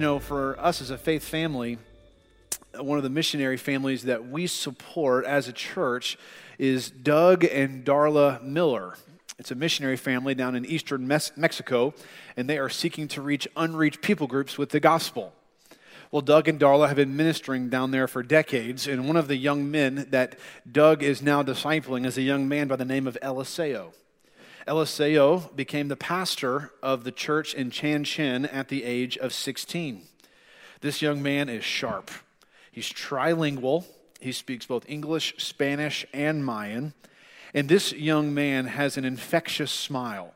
You know, for us as a faith family, one of the missionary families that we support as a church is Doug and Darla Miller. It's a missionary family down in eastern Mexico, and they are seeking to reach unreached people groups with the gospel. Well, Doug and Darla have been ministering down there for decades, and one of the young men that Doug is now discipling is a young man by the name of Eliseo. Eliseo became the pastor of the church in Chan at the age of 16. This young man is sharp. He's trilingual. He speaks both English, Spanish, and Mayan. And this young man has an infectious smile.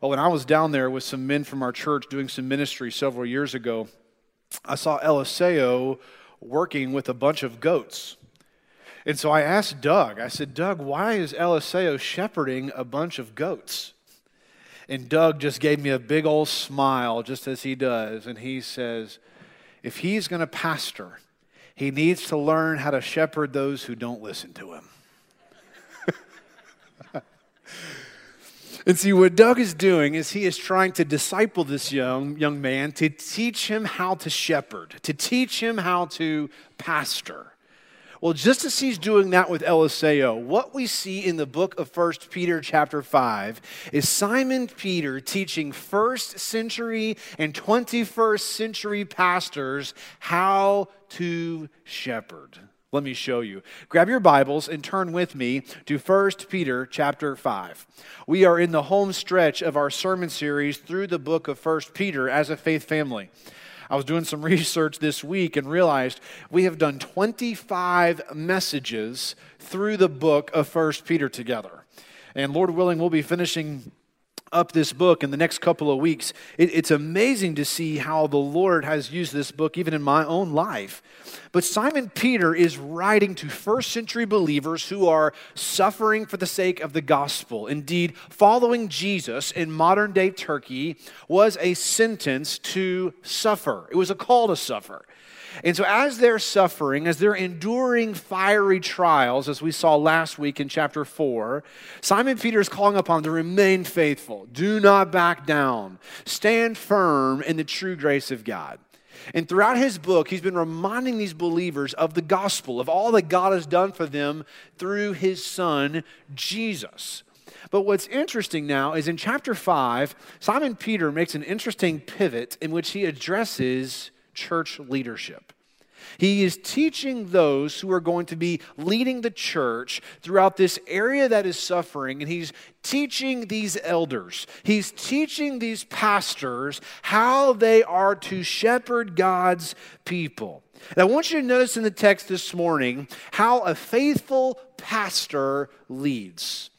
Well, when I was down there with some men from our church doing some ministry several years ago, I saw Eliseo working with a bunch of goats. And so I asked Doug, I said, Doug, why is Eliseo shepherding a bunch of goats? And Doug just gave me a big old smile, just as he does. And he says, if he's going to pastor, he needs to learn how to shepherd those who don't listen to him. And see, what Doug is doing is he is trying to disciple this young, young man to teach him how to shepherd, to teach him how to pastor. Well, just as he's doing that with Eliseo, what we see in the book of First Peter chapter 5 is Simon Peter teaching first century and 21st century pastors how to shepherd. Let me show you. Grab your Bibles and turn with me to 1 Peter chapter 5. We are in the home stretch of our sermon series through the book of 1 Peter as a faith family. I was doing some research this week and realized we have done 25 messages through the book of 1 Peter together. And Lord willing, we'll be finishing up this book in the next couple of weeks, it, it's amazing to see how the Lord has used this book even in my own life. But Simon Peter is writing to first century believers who are suffering for the sake of the gospel. Indeed, following Jesus in modern day Turkey was a sentence to suffer, it was a call to suffer. And so, as they're suffering, as they're enduring fiery trials, as we saw last week in chapter 4, Simon Peter is calling upon them to remain faithful. Do not back down. Stand firm in the true grace of God. And throughout his book, he's been reminding these believers of the gospel, of all that God has done for them through his son, Jesus. But what's interesting now is in chapter 5, Simon Peter makes an interesting pivot in which he addresses church leadership. He is teaching those who are going to be leading the church throughout this area that is suffering, and he's teaching these elders, he's teaching these pastors how they are to shepherd God's people. And I want you to notice in the text this morning how a faithful pastor leads.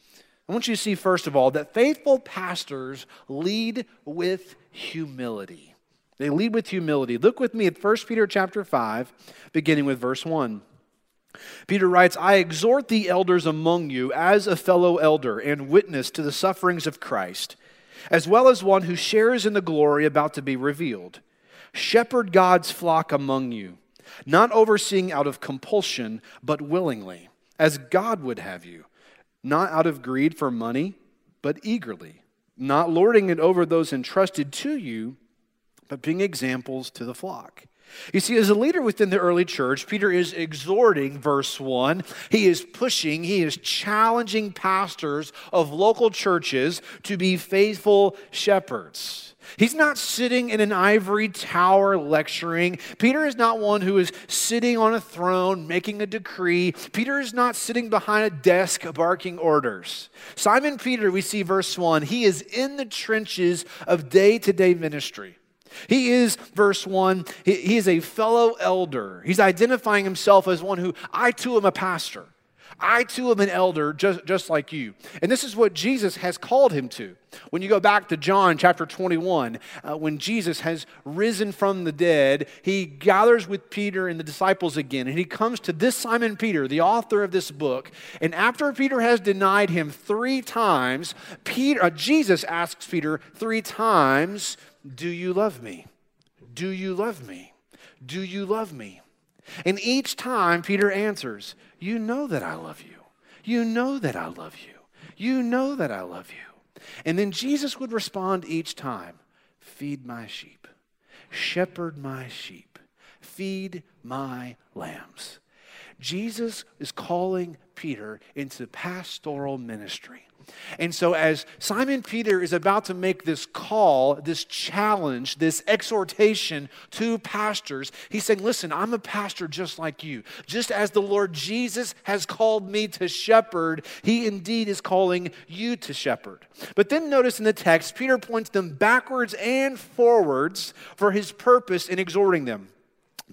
I want you to see, first of all, that faithful pastors lead with humility. They lead with humility. Look with me at 1 Peter chapter 5, beginning with verse 1. Peter writes, I exhort the elders among you as a fellow elder and witness to the sufferings of Christ, as well as one who shares in the glory about to be revealed. Shepherd God's flock among you, not overseeing out of compulsion, but willingly, as God would have you, not out of greed for money, but eagerly, not lording it over those entrusted to you but being examples to the flock. You see, as a leader within the early church, Peter is exhorting, verse 1. He is pushing, he is challenging pastors of local churches to be faithful shepherds. He's not sitting in an ivory tower lecturing. Peter is not one who is sitting on a throne making a decree. Peter is not sitting behind a desk barking orders. Simon Peter, we see verse 1, he is in the trenches of day to day ministry. He is, verse 1, he, is a fellow elder. He's identifying himself as one who, I too am a pastor. I too am an elder, just, just like you. And this is what Jesus has called him to. When you go back to John chapter 21, uh, when Jesus has risen from the dead, he gathers with Peter and the disciples again, and he comes to this Simon Peter, the author of this book. And after Peter has denied him three times, Peter, uh, Jesus asks Peter three times, do you love me? Do you love me? Do you love me? And each time Peter answers, You know that I love you. You know that I love you. You know that I love you. And then Jesus would respond each time, Feed my sheep. Shepherd my sheep, feed my lambs. Jesus is calling Peter into pastoral ministry. And so, as Simon Peter is about to make this call, this challenge, this exhortation to pastors, he's saying, Listen, I'm a pastor just like you. Just as the Lord Jesus has called me to shepherd, he indeed is calling you to shepherd. But then notice in the text, Peter points them backwards and forwards for his purpose in exhorting them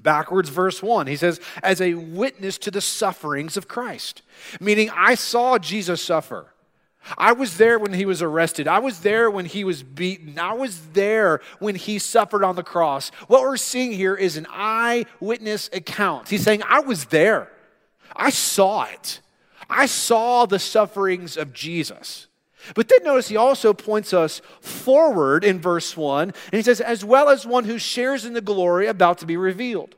backwards, verse 1. He says, as a witness to the sufferings of Christ, meaning I saw Jesus suffer. I was there when he was arrested. I was there when he was beaten. I was there when he suffered on the cross. What we're seeing here is an eyewitness account. He's saying, I was there. I saw it. I saw the sufferings of Jesus. But then notice he also points us forward in verse 1, and he says, as well as one who shares in the glory about to be revealed.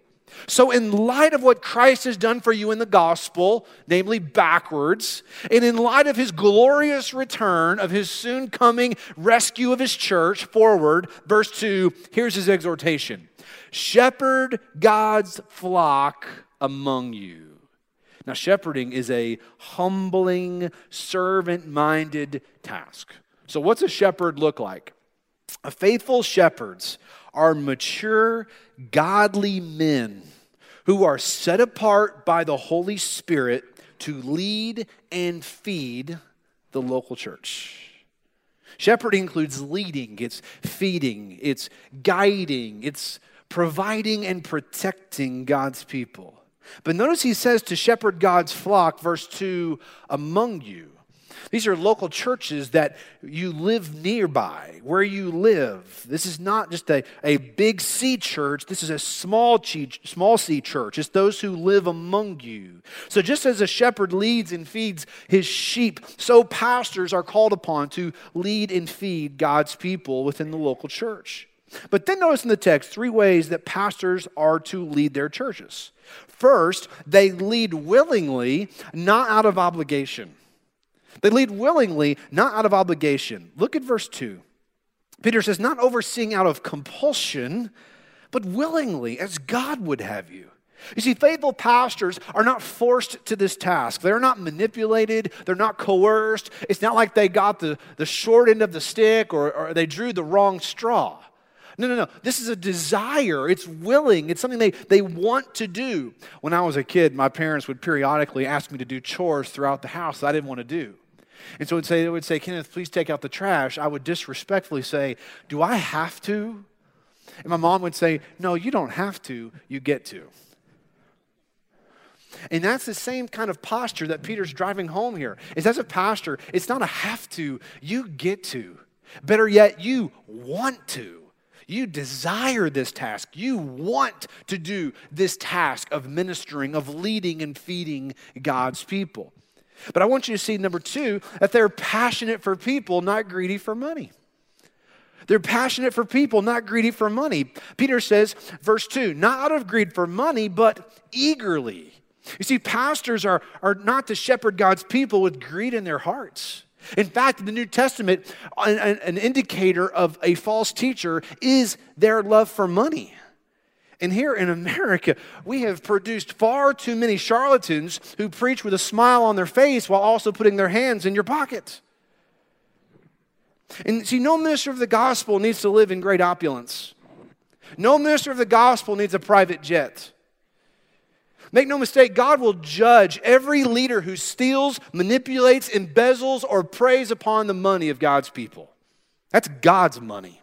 So, in light of what Christ has done for you in the gospel, namely backwards, and in light of his glorious return, of his soon coming rescue of his church, forward, verse 2, here's his exhortation Shepherd God's flock among you now, shepherding is a humbling, servant minded task. So, what's a shepherd look like? A faithful shepherds are mature, godly men who are set apart by the Holy Spirit to lead and feed the local church. Shepherding includes leading, it's feeding, it's guiding, it's providing and protecting God's people. But notice he says to shepherd God's flock, verse 2, among you. These are local churches that you live nearby, where you live. This is not just a, a big C church, this is a small, C, small C church. It's those who live among you. So, just as a shepherd leads and feeds his sheep, so pastors are called upon to lead and feed God's people within the local church. But then notice in the text three ways that pastors are to lead their churches. First, they lead willingly, not out of obligation. They lead willingly, not out of obligation. Look at verse 2. Peter says, not overseeing out of compulsion, but willingly, as God would have you. You see, faithful pastors are not forced to this task. They're not manipulated. They're not coerced. It's not like they got the, the short end of the stick or, or they drew the wrong straw. No, no, no. This is a desire. It's willing. It's something they, they want to do. When I was a kid, my parents would periodically ask me to do chores throughout the house that I didn't want to do. And so say, they would say, Kenneth, please take out the trash. I would disrespectfully say, Do I have to? And my mom would say, No, you don't have to. You get to. And that's the same kind of posture that Peter's driving home here. Is as a pastor, it's not a have to, you get to. Better yet, you want to. You desire this task. You want to do this task of ministering, of leading and feeding God's people. But I want you to see, number two, that they're passionate for people, not greedy for money. They're passionate for people, not greedy for money. Peter says, verse 2, not out of greed for money, but eagerly. You see, pastors are, are not to shepherd God's people with greed in their hearts. In fact, in the New Testament, an, an, indicator of a false teacher is their love for money. And here in America, we have produced far too many charlatans who preach with a smile on their face while also putting their hands in your pocket. And see, no minister of the gospel needs to live in great opulence. No minister of the gospel needs a private jet. Make no mistake, God will judge every leader who steals, manipulates, embezzles, or preys upon the money of God's people. That's God's money.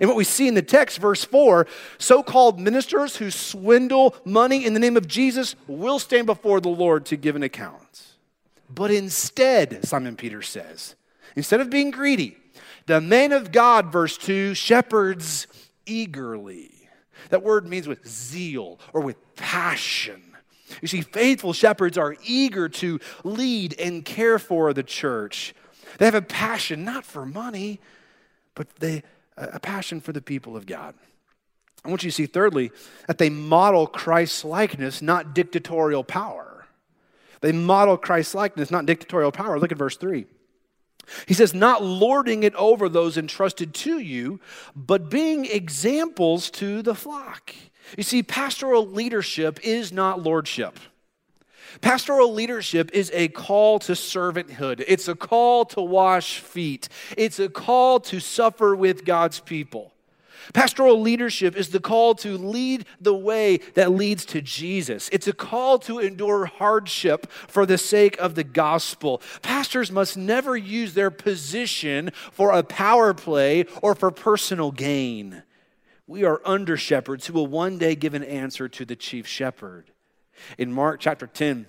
And what we see in the text, verse 4 so called ministers who swindle money in the name of Jesus will stand before the Lord to give an account. But instead, Simon Peter says, instead of being greedy, the man of God, verse 2, shepherds eagerly. That word means with zeal or with passion. You see, faithful shepherds are eager to lead and care for the church. They have a passion not for money, but they, a passion for the people of God. I want you to see, thirdly, that they model Christ's likeness, not dictatorial power. They model Christ's likeness, not dictatorial power. Look at verse 3. He says, not lording it over those entrusted to you, but being examples to the flock. You see, pastoral leadership is not lordship. Pastoral leadership is a call to servanthood. It's a call to wash feet. It's a call to suffer with God's people. Pastoral leadership is the call to lead the way that leads to Jesus. It's a call to endure hardship for the sake of the gospel. Pastors must never use their position for a power play or for personal gain. We are under shepherds who will one day give an answer to the chief shepherd. In Mark chapter 10,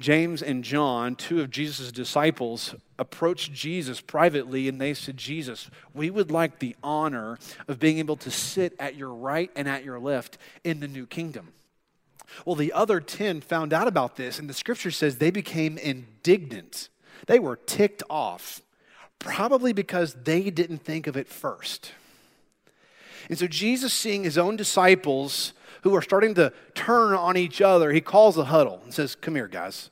James and John, two of Jesus' disciples, approached Jesus privately and they said, Jesus, we would like the honor of being able to sit at your right and at your left in the new kingdom. Well, the other 10 found out about this, and the scripture says they became indignant. They were ticked off, probably because they didn't think of it first. And so, Jesus, seeing his own disciples who are starting to turn on each other, he calls a huddle and says, Come here, guys.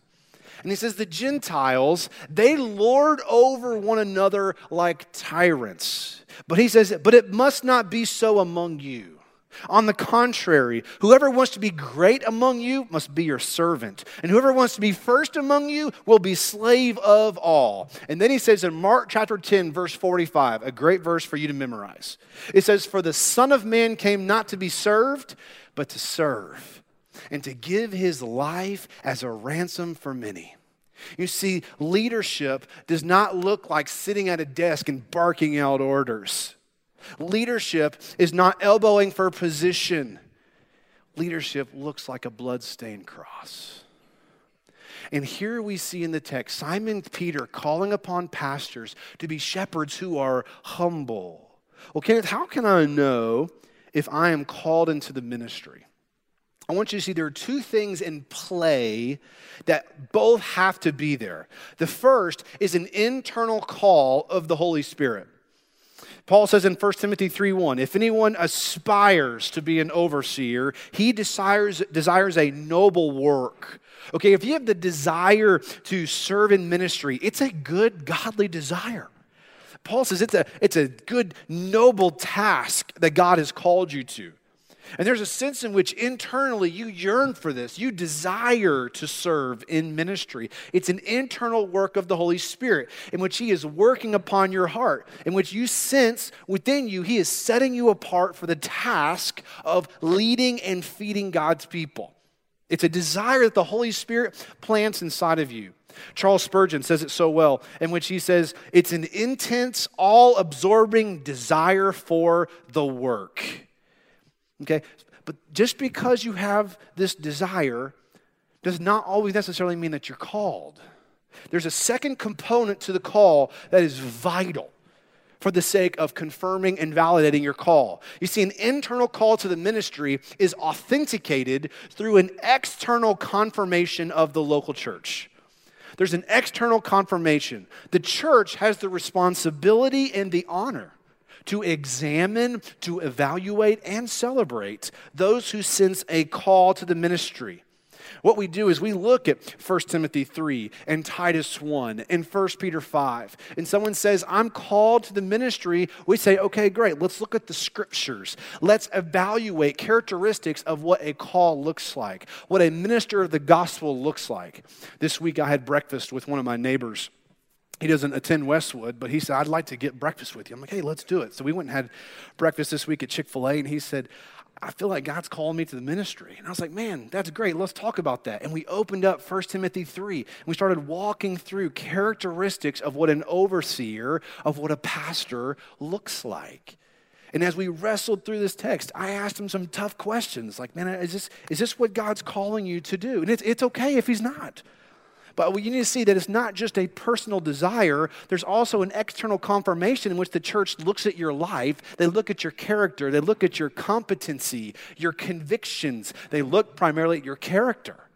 And he says, The Gentiles, they lord over one another like tyrants. But he says, But it must not be so among you. On the contrary, whoever wants to be great among you must be your servant. And whoever wants to be first among you will be slave of all. And then he says in Mark chapter 10, verse 45, a great verse for you to memorize. It says, For the Son of Man came not to be served, but to serve, and to give his life as a ransom for many. You see, leadership does not look like sitting at a desk and barking out orders. Leadership is not elbowing for position. Leadership looks like a bloodstained cross. And here we see in the text Simon Peter calling upon pastors to be shepherds who are humble. Well, Kenneth, how can I know if I am called into the ministry. I want you to see there are two things in play that both have to be there. The first is an internal call of the Holy Spirit. Paul says in 1 Timothy 3:1, if anyone aspires to be an overseer, he desires, desires a noble work. Okay, if you have the desire to serve in ministry, it's a good, godly desire. Paul says it's a, it's a good, noble task that God has called you to. And there's a sense in which internally you yearn for this. You desire to serve in ministry. It's an internal work of the Holy Spirit in which He is working upon your heart, in which you sense within you He is setting you apart for the task of leading and feeding God's people. It's a desire that the Holy Spirit plants inside of you. Charles Spurgeon says it so well, in which he says, It's an intense, all absorbing desire for the work. Okay? But just because you have this desire does not always necessarily mean that you're called. There's a second component to the call that is vital for the sake of confirming and validating your call. You see, an internal call to the ministry is authenticated through an external confirmation of the local church. There's an external confirmation. The church has the responsibility and the honor to examine, to evaluate, and celebrate those who sense a call to the ministry. What we do is we look at 1 Timothy 3 and Titus 1 and 1 Peter 5. And someone says, I'm called to the ministry. We say, okay, great. Let's look at the scriptures. Let's evaluate characteristics of what a call looks like, what a minister of the gospel looks like. This week I had breakfast with one of my neighbors he doesn't attend Westwood, but he said, I'd like to get breakfast with you. I'm like, hey, let's do it. So we went and had breakfast this week at Chick fil A, and he said, I feel like God's calling me to the ministry. And I was like, man, that's great. Let's talk about that. And we opened up 1 Timothy 3. And we started walking through characteristics of what an overseer, of what a pastor looks like. And as we wrestled through this text, I asked him some tough questions like, man, is this, is this what God's calling you to do? And it's, it's okay if he's not. But you need to see that it's not just a personal desire, there's also an external confirmation in which the church looks at your life. They look at your character, they look at your competency, your convictions. They look primarily at your character.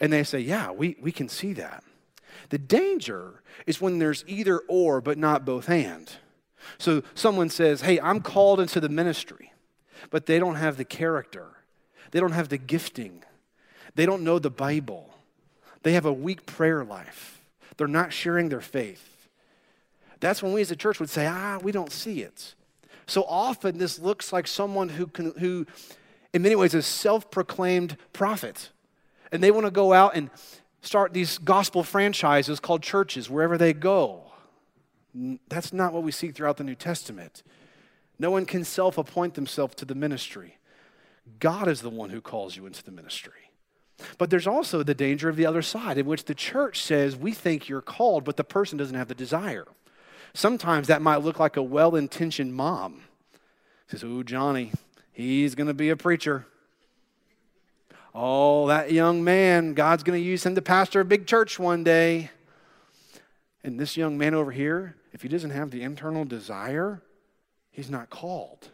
And they say, yeah, we, we can see that. The danger is when there's either or, but not both and. So someone says, hey, I'm called into the ministry, but they don't have the character, they don't have the gifting, they don't know the Bible. They have a weak prayer life. They're not sharing their faith. That's when we as a church would say, ah, we don't see it. So often this looks like someone who, can, who in many ways, is self proclaimed prophet. And they want to go out and start these gospel franchises called churches wherever they go. That's not what we see throughout the New Testament. No one can self appoint themselves to the ministry. God is the one who calls you into the ministry. But there's also the danger of the other side, in which the church says, We think you're called, but the person doesn't have the desire. Sometimes that might look like a well intentioned mom. Says, Oh, Johnny, he's going to be a preacher. Oh, that young man, God's going to use him to pastor a big church one day. And this young man over here, if he doesn't have the internal desire, he's not called.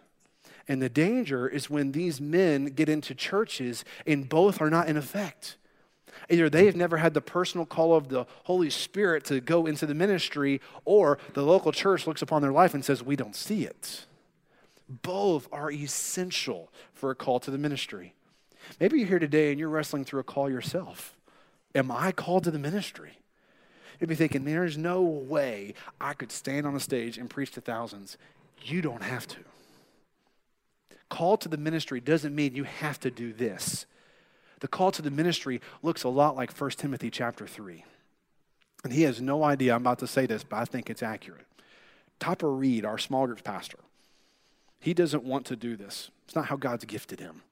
And the danger is when these men get into churches and both are not in effect. Either they have never had the personal call of the Holy Spirit to go into the ministry, or the local church looks upon their life and says, We don't see it. Both are essential for a call to the ministry. Maybe you're here today and you're wrestling through a call yourself. Am I called to the ministry? You'd be thinking, there's no way I could stand on a stage and preach to thousands. You don't have to. Call to the ministry doesn't mean you have to do this. The call to the ministry looks a lot like 1 Timothy chapter 3. And he has no idea I'm about to say this, but I think it's accurate. Topper Reed, our small groups pastor, he doesn't want to do this. It's not how God's gifted him.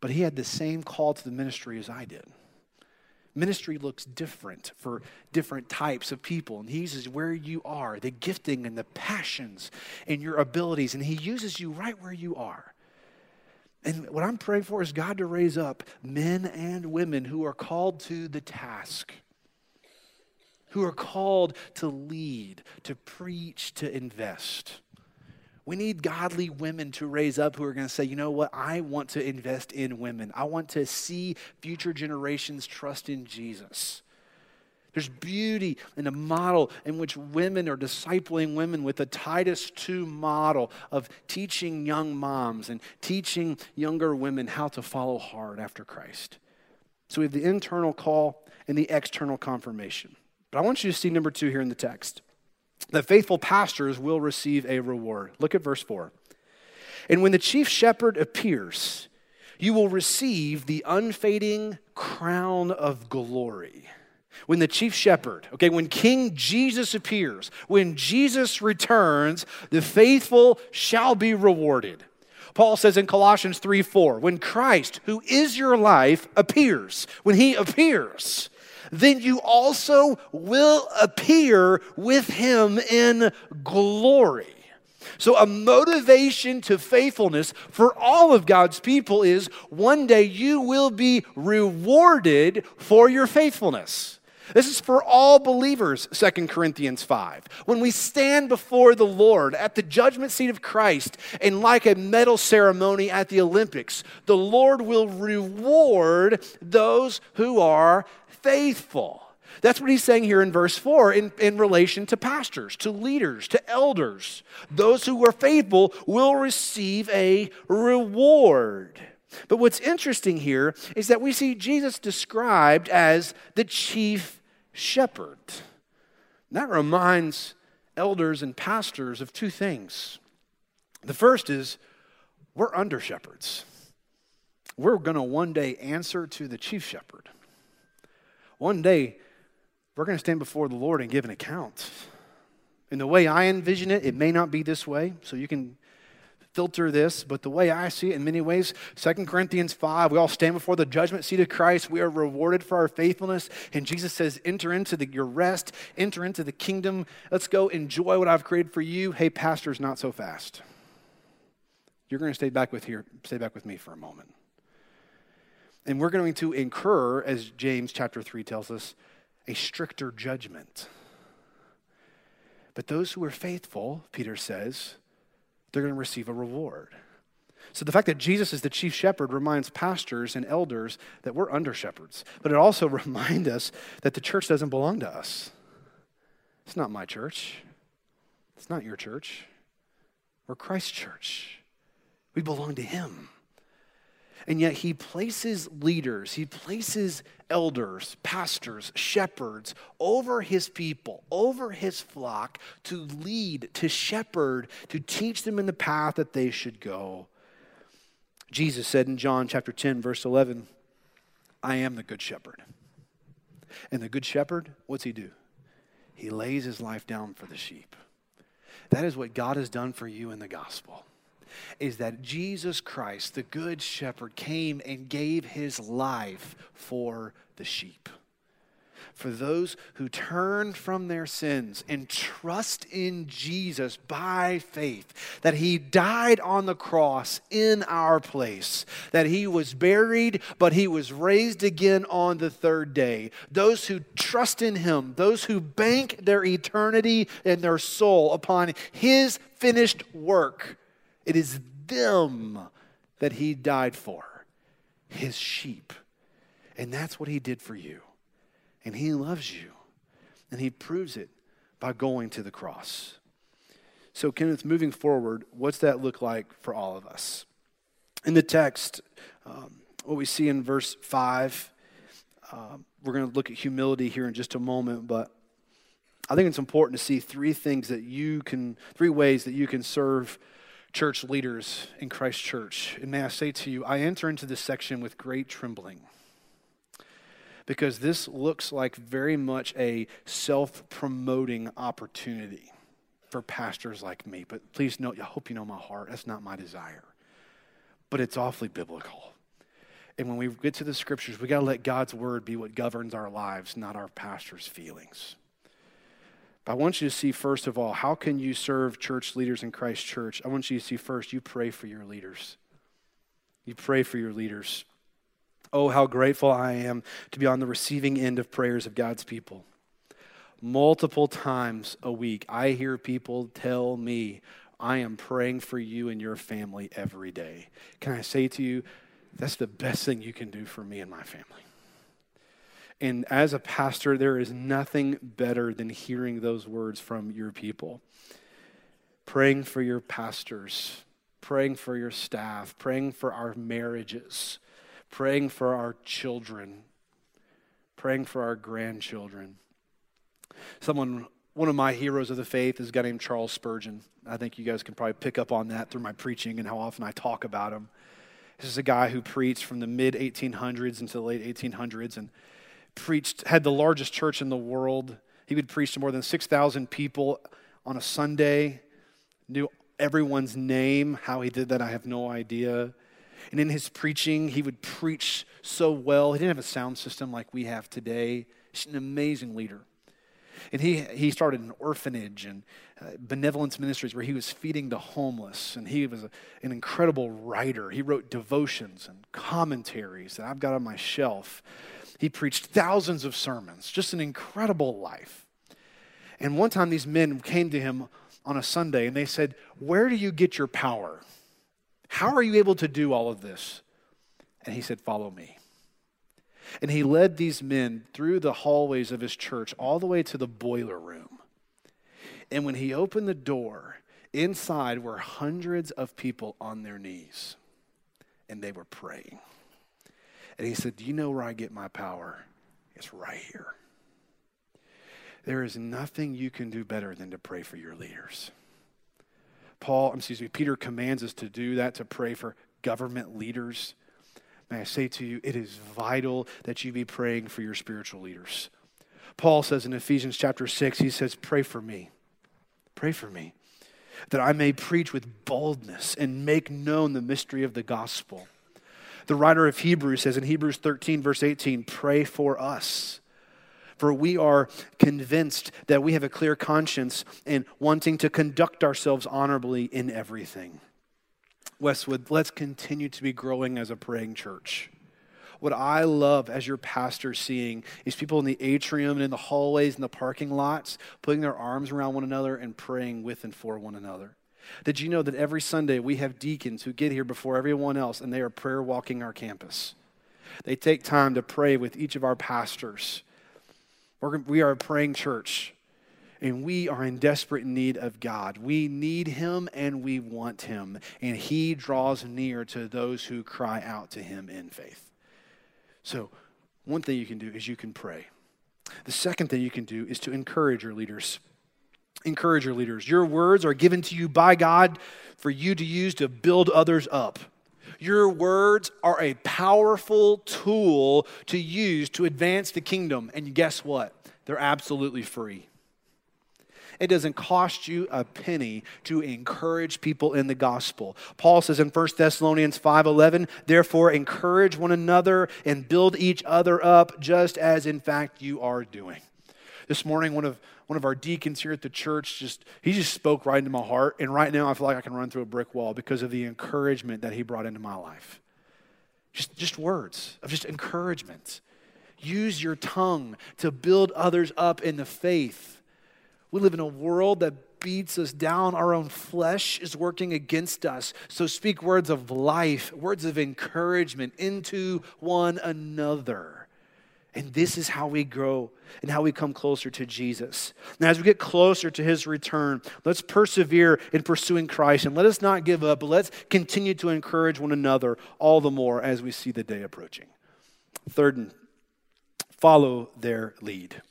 But he had the same call to the ministry as I did. Ministry looks different for different types of people. And he uses where you are, the gifting and the passions and your abilities. And he uses you right where you are. And what I'm praying for is God to raise up men and women who are called to the task, who are called to lead, to preach, to invest. We need godly women to raise up who are going to say, you know what? I want to invest in women. I want to see future generations trust in Jesus. There's beauty in a model in which women are discipling women with the Titus 2 model of teaching young moms and teaching younger women how to follow hard after Christ. So we have the internal call and the external confirmation. But I want you to see number two here in the text that faithful pastors will receive a reward. Look at verse 4. And when the chief shepherd appears, you will receive the unfading crown of glory. When the chief shepherd, okay, when King Jesus appears, when Jesus returns, the faithful shall be rewarded. Paul says in Colossians 3 4, when Christ, who is your life, appears, when he appears, then you also will appear with him in glory. So, a motivation to faithfulness for all of God's people is one day you will be rewarded for your faithfulness. This is for all believers, 2 Corinthians 5. When we stand before the Lord at the judgment seat of Christ and like a medal ceremony at the Olympics, the Lord will reward those who are faithful. That's what he's saying here in verse 4 in, in relation to pastors, to leaders, to elders. Those who are faithful will receive a reward. But what's interesting here is that we see Jesus described as the chief shepherd. That reminds elders and pastors of two things. The first is we're under shepherds. We're going to one day answer to the chief shepherd. One day, we're going to stand before the Lord and give an account. In the way I envision it, it may not be this way, so you can filter this, but the way I see it in many ways, 2 Corinthians 5, we all stand before the judgment seat of Christ. We are rewarded for our faithfulness. And Jesus says, enter into the, your rest, enter into the kingdom. Let's go enjoy what I've created for you. Hey, pastors, not so fast. You're going to stay back with here, stay back with me for a moment. And we're going to incur, as James chapter 3 tells us, a stricter judgment. But those who are faithful, Peter says, they're going to receive a reward. So the fact that Jesus is the chief shepherd reminds pastors and elders that we're under shepherds. But it also reminds us that the church doesn't belong to us. It's not my church. It's not your church. We're Christ's church. We belong to him. And yet he places leaders, he places elders, pastors, shepherds over his people, over his flock to lead, to shepherd, to teach them in the path that they should go. Jesus said in John chapter 10, verse 11, I am the good shepherd. And the good shepherd, what's he do? He lays his life down for the sheep. That is what God has done for you in the gospel. Is that Jesus Christ, the good shepherd, came and gave his life for the sheep for those who turn from their sins and trust in Jesus by faith, that He died on the cross in our place, that He was buried, but He was raised again on the third day. Those who trust in Him, those who bank their eternity and their soul upon His finished work, it is them that He died for, His sheep. And that's what He did for you. And He loves you. And He proves it by going to the cross. So, Kenneth, moving forward, what's that look like for all of us? In the text, um, what we see in verse 5, um, we're going to look at humility here in just a moment, but I think it's important to see three things that you can, three ways that you can serve church leaders in Christ Church. And may I say to you, I enter into this section with great trembling because this looks like very much a self promoting opportunity for pastors like me. But please note, I hope you know my heart. That's not my desire. But it's awfully biblical. And when we get to the scriptures, we got to let God's word be what governs our lives, not our pastor's feelings. I want you to see, first of all, how can you serve church leaders in Christ Church? I want you to see first, you pray for your leaders. You pray for your leaders. Oh, how grateful I am to be on the receiving end of prayers of God's people. Multiple times a week, I hear people tell me, I am praying for you and your family every day. Can I say to you, that's the best thing you can do for me and my family. And as a pastor, there is nothing better than hearing those words from your people. Praying for your pastors, praying for your staff, praying for our marriages praying for our children, praying for our grandchildren. Someone, one of my heroes of the faith is a guy named Charles Spurgeon. I think you guys can probably pick up on that through my preaching and how often I talk about him. This is a guy who preached from the mid 1800s into the late 1800s and preached, had the largest church in the world. He would preach to more than 6,000 people on a Sunday, knew everyone's name. How he did that, I have no idea. And in his preaching, he would preach so well. He didn't have a sound system like we have today. He's an amazing leader. And he, he started an orphanage and uh, benevolence ministries where he was feeding the homeless. And he was a, an incredible writer. He wrote devotions and commentaries that I've got on my shelf. He preached thousands of sermons, just an incredible life. And one time, these men came to him on a Sunday and they said, Where do you get your power? How are you able to do all of this? And he said, Follow me. And he led these men through the hallways of his church all the way to the boiler room. And when he opened the door, inside were hundreds of people on their knees, and they were praying. And he said, Do you know where I get my power? It's right here. There is nothing you can do better than to pray for your leaders. Paul, excuse me, Peter commands us to do that, to pray for government leaders. May I say to you, it is vital that you be praying for your spiritual leaders. Paul says in Ephesians chapter 6, he says, Pray for me. Pray for me, that I may preach with boldness and make known the mystery of the gospel. The writer of Hebrews says in Hebrews 13, verse 18, Pray for us for we are convinced that we have a clear conscience and wanting to conduct ourselves honorably in everything. Westwood, let's continue to be growing as a praying church. What I love as your pastor seeing is people in the atrium and in the hallways and the parking lots putting their arms around one another and praying with and for one another. Did you know that every Sunday we have deacons who get here before everyone else and they are prayer walking our campus? They take time to pray with each of our pastors we're, we are a praying church. And we are in desperate need of God. We need Him and we want Him. And He draws near to those who cry out to Him in faith. So, one thing you can do is you can pray. The second thing you can do is to encourage your leaders. Encourage your leaders. Your words are given to you by God for you to use to build others up. Your words are a powerful tool to use to advance the kingdom. And guess what? They're absolutely free. It doesn't cost you a penny to encourage people in the gospel. Paul says in 1 Thessalonians 5:11, "Therefore encourage one another and build each other up just as in fact you are doing." This morning one of one of our deacons here at the church just he just spoke right into my heart and right now I feel like I can run through a brick wall because of the encouragement that he brought into my life. Just just words of just encouragement. Use your tongue to build others up in the faith. We live in a world that beats us down. Our own flesh is working against us. So speak words of life, words of encouragement into one another. And this is how we grow and how we come closer to Jesus. Now, as we get closer to his return, let's persevere in pursuing Christ and let us not give up, but let's continue to encourage one another all the more as we see the day approaching. Third, follow their lead.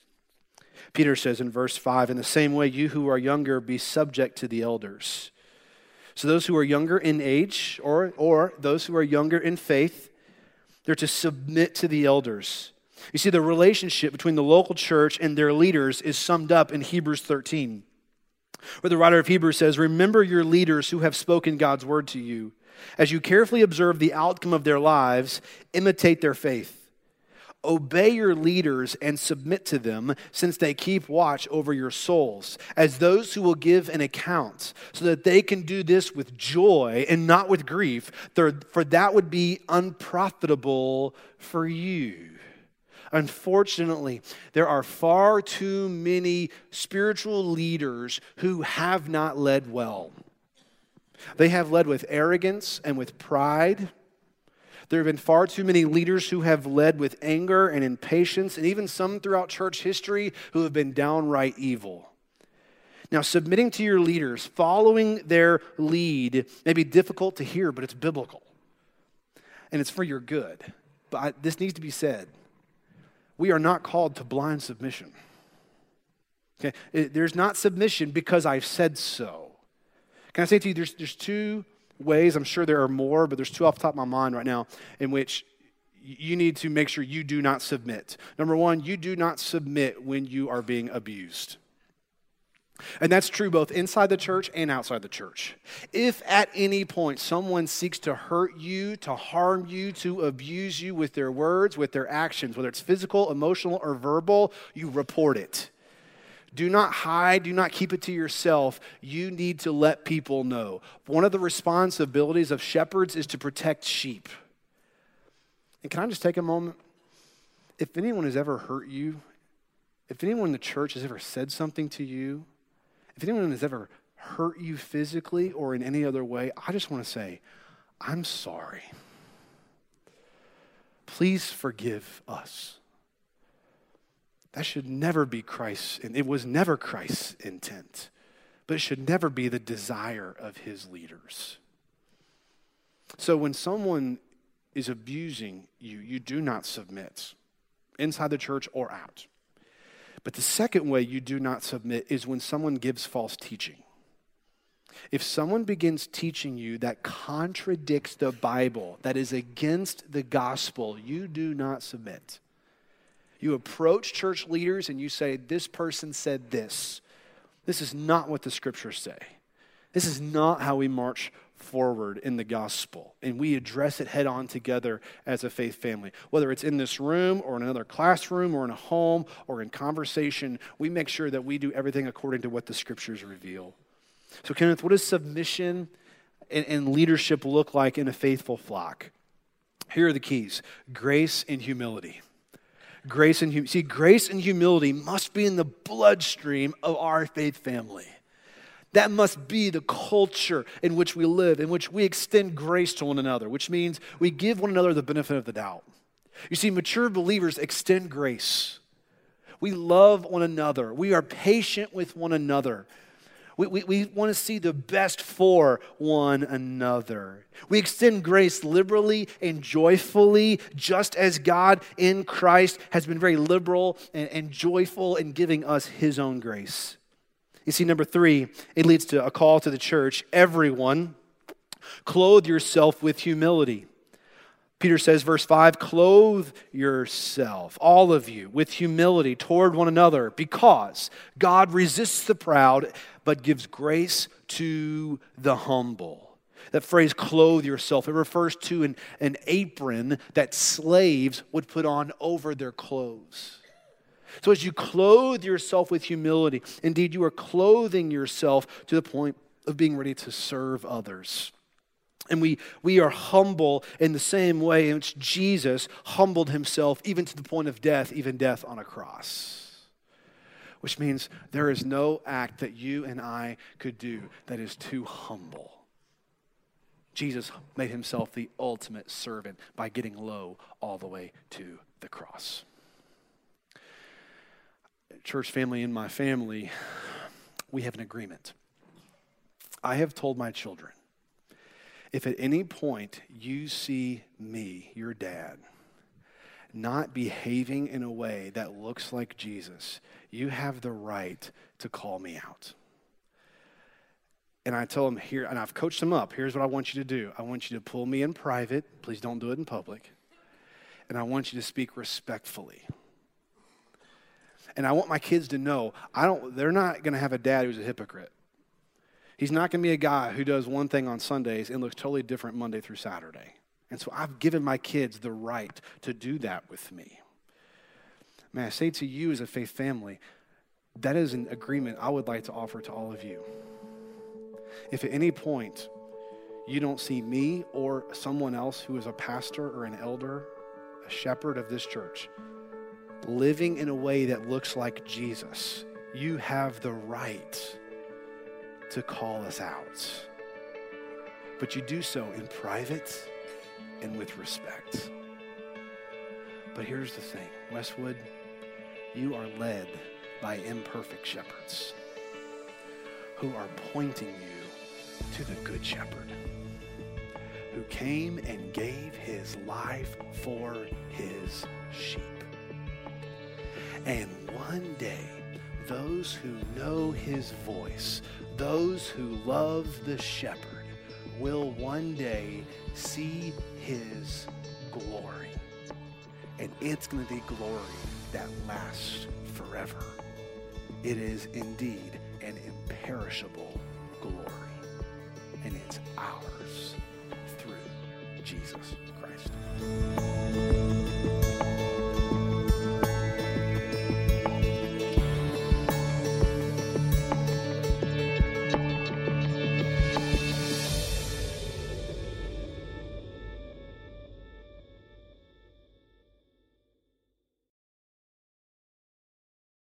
Peter says in verse 5 In the same way, you who are younger, be subject to the elders. So, those who are younger in age, or, or those who are younger in faith, they're to submit to the elders. You see, the relationship between the local church and their leaders is summed up in Hebrews 13, where the writer of Hebrews says, Remember your leaders who have spoken God's word to you. As you carefully observe the outcome of their lives, imitate their faith. Obey your leaders and submit to them, since they keep watch over your souls, as those who will give an account, so that they can do this with joy and not with grief, for that would be unprofitable for you. Unfortunately, there are far too many spiritual leaders who have not led well. They have led with arrogance and with pride. There have been far too many leaders who have led with anger and impatience, and even some throughout church history who have been downright evil. Now, submitting to your leaders, following their lead, may be difficult to hear, but it's biblical. And it's for your good. But I, this needs to be said we are not called to blind submission. Okay? There's not submission because I've said so. Can I say to you, there's, there's two ways, I'm sure there are more, but there's two off the top of my mind right now, in which you need to make sure you do not submit. Number one, you do not submit when you are being abused. And that's true both inside the church and outside the church. If at any point someone seeks to hurt you, to harm you, to abuse you with their words, with their actions, whether it's physical, emotional, or verbal, you report it. Do not hide, do not keep it to yourself. You need to let people know. One of the responsibilities of shepherds is to protect sheep. And can I just take a moment? If anyone has ever hurt you, if anyone in the church has ever said something to you, if anyone has ever hurt you physically or in any other way, I just want to say, I'm sorry. Please forgive us. That should never be Christ's, and it was never Christ's intent, but it should never be the desire of his leaders. So when someone is abusing you, you do not submit inside the church or out. But the second way you do not submit is when someone gives false teaching. If someone begins teaching you that contradicts the Bible, that is against the gospel, you do not submit. You approach church leaders and you say, This person said this. This is not what the scriptures say. This is not how we march forward in the gospel. And we address it head on together as a faith family. Whether it's in this room or in another classroom or in a home or in conversation, we make sure that we do everything according to what the scriptures reveal. So, Kenneth, what does submission and, and leadership look like in a faithful flock? Here are the keys grace and humility. Grace and humility. See, grace and humility must be in the bloodstream of our faith family. That must be the culture in which we live, in which we extend grace to one another, which means we give one another the benefit of the doubt. You see, mature believers extend grace. We love one another. We are patient with one another. We, we, we want to see the best for one another. We extend grace liberally and joyfully, just as God in Christ has been very liberal and, and joyful in giving us his own grace. You see, number three, it leads to a call to the church. Everyone, clothe yourself with humility. Peter says, verse 5 clothe yourself, all of you, with humility toward one another, because God resists the proud, but gives grace to the humble. That phrase, clothe yourself, it refers to an, an apron that slaves would put on over their clothes. So, as you clothe yourself with humility, indeed, you are clothing yourself to the point of being ready to serve others. And we, we are humble in the same way in which Jesus humbled himself, even to the point of death, even death on a cross. Which means there is no act that you and I could do that is too humble. Jesus made himself the ultimate servant by getting low all the way to the cross. Church family, in my family, we have an agreement. I have told my children if at any point you see me, your dad, not behaving in a way that looks like Jesus, you have the right to call me out. And I tell them here, and I've coached them up here's what I want you to do I want you to pull me in private. Please don't do it in public. And I want you to speak respectfully. And I want my kids to know I don't, they're not going to have a dad who's a hypocrite. He's not going to be a guy who does one thing on Sundays and looks totally different Monday through Saturday. And so I've given my kids the right to do that with me. May I say to you as a faith family, that is an agreement I would like to offer to all of you. If at any point you don't see me or someone else who is a pastor or an elder, a shepherd of this church, living in a way that looks like Jesus, you have the right to call us out. But you do so in private and with respect. But here's the thing Westwood, you are led by imperfect shepherds who are pointing you to the Good Shepherd who came and gave his life for his sheep. And one day, those who know his voice, those who love the shepherd, will one day see his glory. And it's going to be glory that lasts forever. It is indeed an imperishable